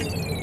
you